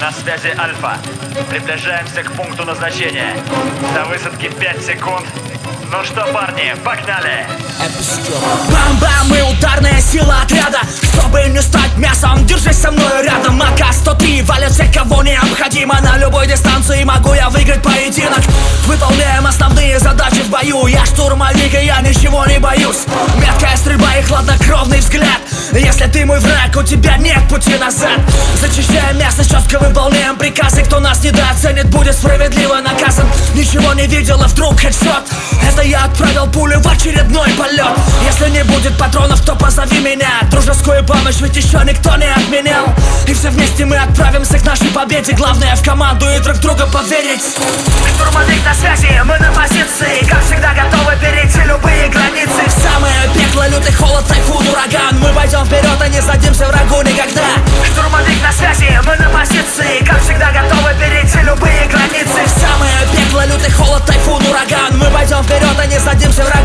На связи Альфа. Приближаемся к пункту назначения. До высадки 5 секунд. Ну что, парни, погнали! Бам-бам и ударная сила отряда Чтобы не стать мясом, держись со мной рядом АК-103 валят всех, кого необходимо На любой дистанции могу я выиграть поединок Выполняем основные задачи в бою Я штурмовик и я ничего не боюсь Меткая стрельба и хладнокровный взгляд. Если ты мой враг, у тебя нет пути назад. Зачищаем мясо, четко выполняем приказы Кто нас недооценит, будет справедливо наказан. Ничего не видел, а вдруг хедшот. Это я отправил пулю в очередной полет Если не будет патронов, то позови меня. Дружескую помощь ведь еще никто не отменял. И все вместе мы отправимся к нашей победе. Главное в команду и друг друга поверить. Штурмовик на границы В